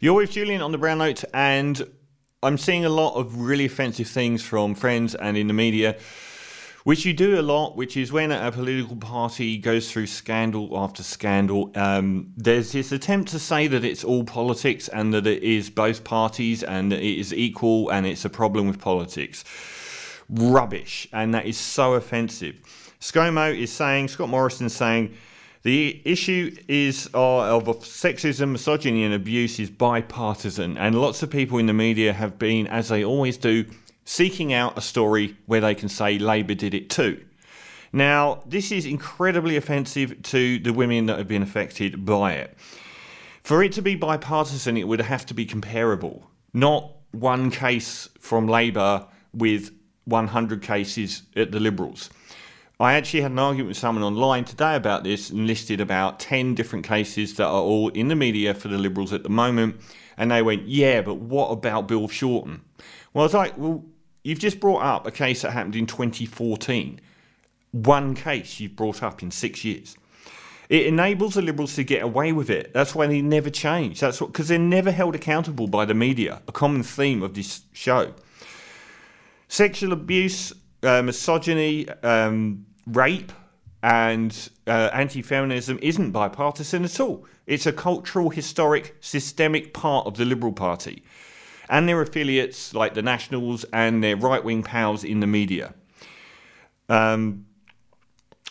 You're with Julian on the Brown Note, and I'm seeing a lot of really offensive things from friends and in the media, which you do a lot, which is when a political party goes through scandal after scandal. Um, there's this attempt to say that it's all politics and that it is both parties and that it is equal and it's a problem with politics. Rubbish, and that is so offensive. ScoMo is saying, Scott Morrison saying, the issue is uh, of sexism, misogyny, and abuse is bipartisan, and lots of people in the media have been, as they always do, seeking out a story where they can say Labor did it too. Now, this is incredibly offensive to the women that have been affected by it. For it to be bipartisan, it would have to be comparable, not one case from Labor with 100 cases at the Liberals. I actually had an argument with someone online today about this and listed about 10 different cases that are all in the media for the Liberals at the moment. And they went, yeah, but what about Bill Shorten? Well, I was like, well, you've just brought up a case that happened in 2014. One case you've brought up in six years. It enables the Liberals to get away with it. That's why they never change. That's what because they're never held accountable by the media. A common theme of this show. Sexual abuse, uh, misogyny, um, rape and uh, anti feminism isn't bipartisan at all. It's a cultural, historic, systemic part of the Liberal Party and their affiliates like the Nationals and their right wing pals in the media. Um,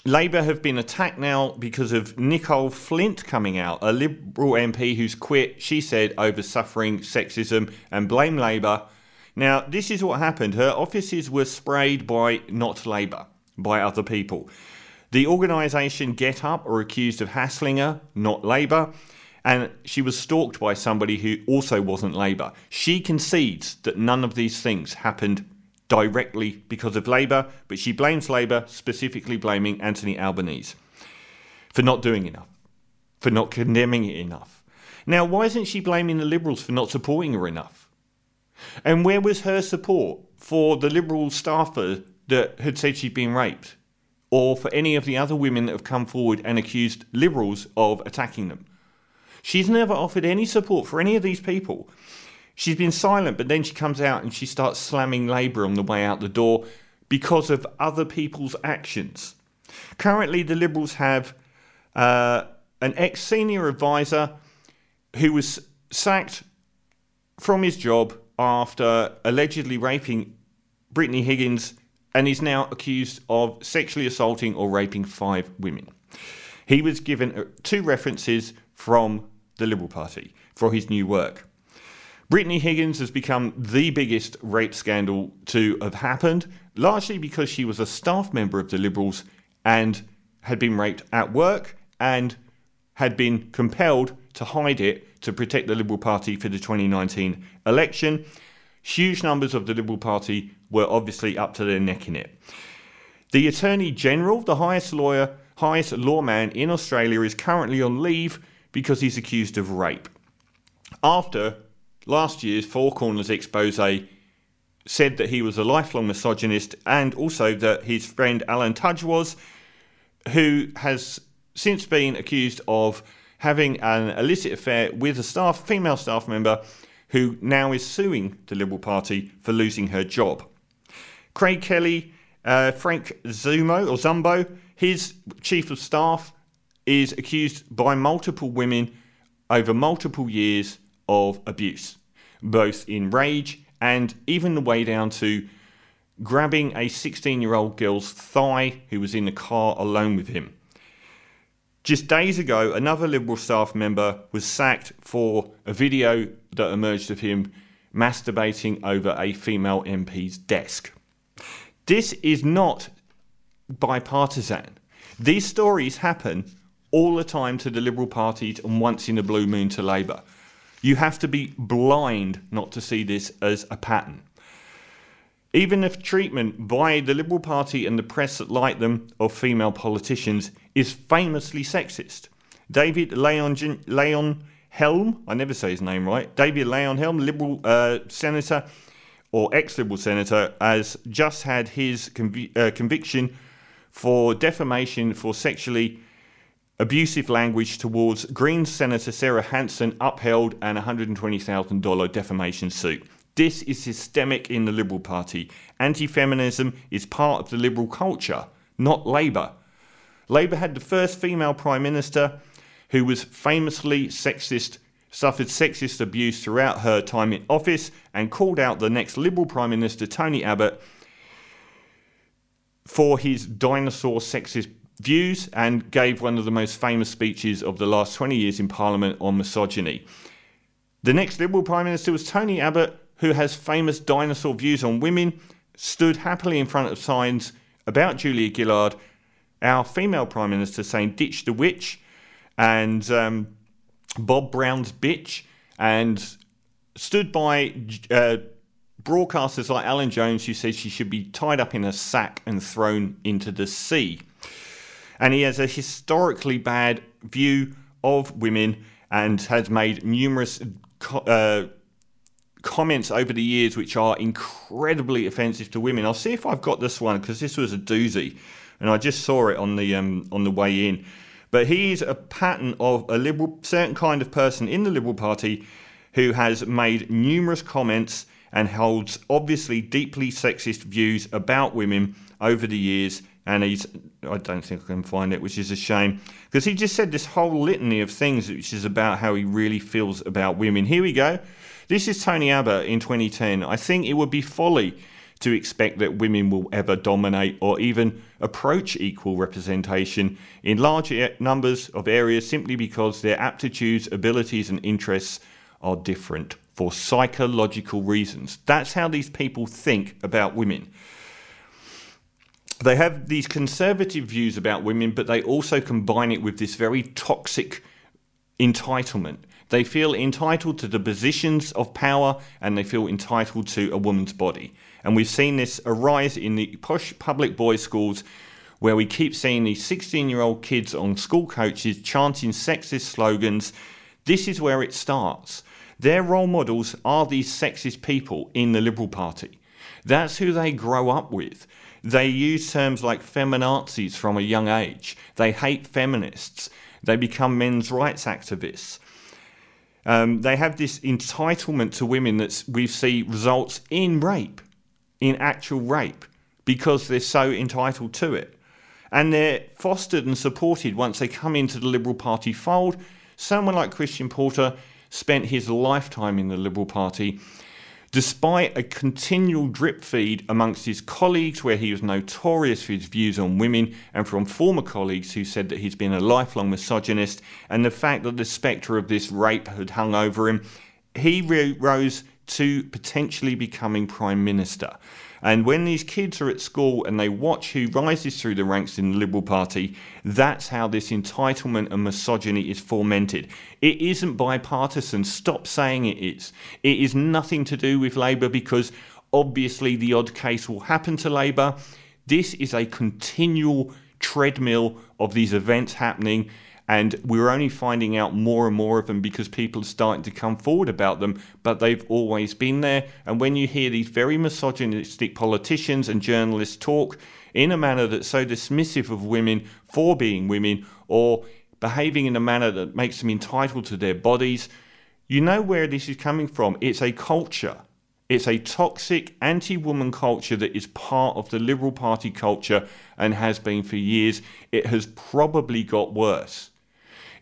Labor have been attacked now because of Nicole Flint coming out, a Liberal MP who's quit, she said, over suffering sexism and blame Labor. Now, this is what happened. Her offices were sprayed by not Labor by other people. The organisation GetUp are accused of hassling her, not Labor, and she was stalked by somebody who also wasn't Labor. She concedes that none of these things happened directly because of Labor, but she blames Labor, specifically blaming Anthony Albanese for not doing enough, for not condemning it enough. Now, why isn't she blaming the Liberals for not supporting her enough? And where was her support for the Liberal staffer that had said she'd been raped, or for any of the other women that have come forward and accused Liberals of attacking them. She's never offered any support for any of these people. She's been silent, but then she comes out and she starts slamming Labor on the way out the door because of other people's actions. Currently, the Liberals have uh, an ex senior advisor who was sacked from his job after allegedly raping Brittany Higgins and is now accused of sexually assaulting or raping five women. He was given uh, two references from the Liberal Party for his new work. Brittany Higgins has become the biggest rape scandal to have happened, largely because she was a staff member of the Liberals and had been raped at work and had been compelled to hide it to protect the Liberal Party for the 2019 election. Huge numbers of the Liberal Party were obviously up to their neck in it. The Attorney General, the highest lawyer, highest lawman in Australia, is currently on leave because he's accused of rape. After last year's Four Corners expose said that he was a lifelong misogynist and also that his friend Alan Tudge was, who has since been accused of having an illicit affair with a staff female staff member who now is suing the Liberal Party for losing her job. Craig Kelly, uh, Frank Zumo or Zumbo, his chief of staff is accused by multiple women over multiple years of abuse, both in rage and even the way down to grabbing a 16 year old girl's thigh who was in the car alone with him. Just days ago, another Liberal staff member was sacked for a video that emerged of him masturbating over a female MP's desk. This is not bipartisan. These stories happen all the time to the Liberal Party and once in a blue moon to Labor. You have to be blind not to see this as a pattern. Even if treatment by the Liberal Party and the press that like them of female politicians is famously sexist. David Leon, Leon Helm, I never say his name right, David Leyonhjelm, Liberal uh, Senator, or ex Liberal senator, has just had his uh, conviction for defamation for sexually abusive language towards Greens Senator Sarah Hanson upheld an $120,000 defamation suit. This is systemic in the Liberal Party. Anti feminism is part of the Liberal culture, not Labor. Labor had the first female Prime Minister who was famously sexist, suffered sexist abuse throughout her time in office, and called out the next Liberal Prime Minister, Tony Abbott, for his dinosaur sexist views and gave one of the most famous speeches of the last 20 years in Parliament on misogyny. The next Liberal Prime Minister was Tony Abbott, who has famous dinosaur views on women, stood happily in front of signs about Julia Gillard, our female Prime Minister, saying, Ditch the witch, and um, Bob Brown's bitch, and stood by uh, broadcasters like Alan Jones, who says she should be tied up in a sack and thrown into the sea. And he has a historically bad view of women and has made numerous uh, comments over the years which are incredibly offensive to women. I'll see if I've got this one because this was a doozy, and I just saw it on the um, on the way in. But he's a pattern of a liberal, certain kind of person in the Liberal Party who has made numerous comments and holds obviously deeply sexist views about women over the years. And he's, I don't think I can find it, which is a shame, because he just said this whole litany of things, which is about how he really feels about women. Here we go. This is Tony Abbott in 2010. I think it would be folly to expect that women will ever dominate or even approach equal representation in large numbers of areas simply because their aptitudes, abilities, and interests are different for psychological reasons. That's how these people think about women. They have these conservative views about women, but they also combine it with this very toxic entitlement. They feel entitled to the positions of power and they feel entitled to a woman's body. And we've seen this arise in the posh public boys' schools where we keep seeing these 16 year old kids on school coaches chanting sexist slogans. This is where it starts. Their role models are these sexist people in the Liberal Party. That's who they grow up with. They use terms like feminazis from a young age. They hate feminists. They become men's rights activists. Um, they have this entitlement to women that we see results in rape, in actual rape, because they're so entitled to it. And they're fostered and supported once they come into the Liberal Party fold. Someone like Christian Porter spent his lifetime in the Liberal Party Despite a continual drip feed amongst his colleagues, where he was notorious for his views on women, and from former colleagues who said that he's been a lifelong misogynist, and the fact that the spectre of this rape had hung over him, he rose to potentially becoming Prime Minister. And when these kids are at school and they watch who rises through the ranks in the Liberal Party, that's how this entitlement and misogyny is fomented. It isn't bipartisan. Stop saying it is. It is nothing to do with Labor because obviously the odd case will happen to Labor. This is a continual treadmill of these events happening and we're only finding out more and more of them because people are starting to come forward about them, but they've always been there. And when you hear these very misogynistic politicians and journalists talk in a manner that's so dismissive of women for being women or behaving in a manner that makes them entitled to their bodies, you know where this is coming from. It's a culture. It's a toxic anti woman culture that is part of the Liberal Party culture and has been for years. It has probably got worse.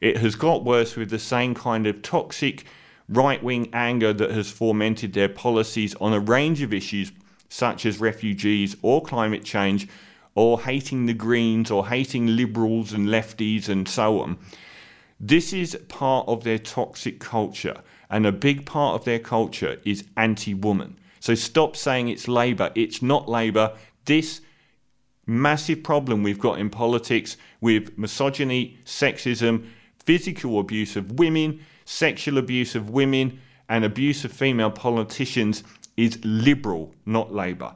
It has got worse with the same kind of toxic right wing anger that has fomented their policies on a range of issues, such as refugees or climate change, or hating the Greens or hating liberals and lefties and so on. This is part of their toxic culture, and a big part of their culture is anti woman. So stop saying it's Labor. It's not Labor. This massive problem we've got in politics with misogyny, sexism, physical abuse of women, sexual abuse of women, and abuse of female politicians is liberal, not Labor.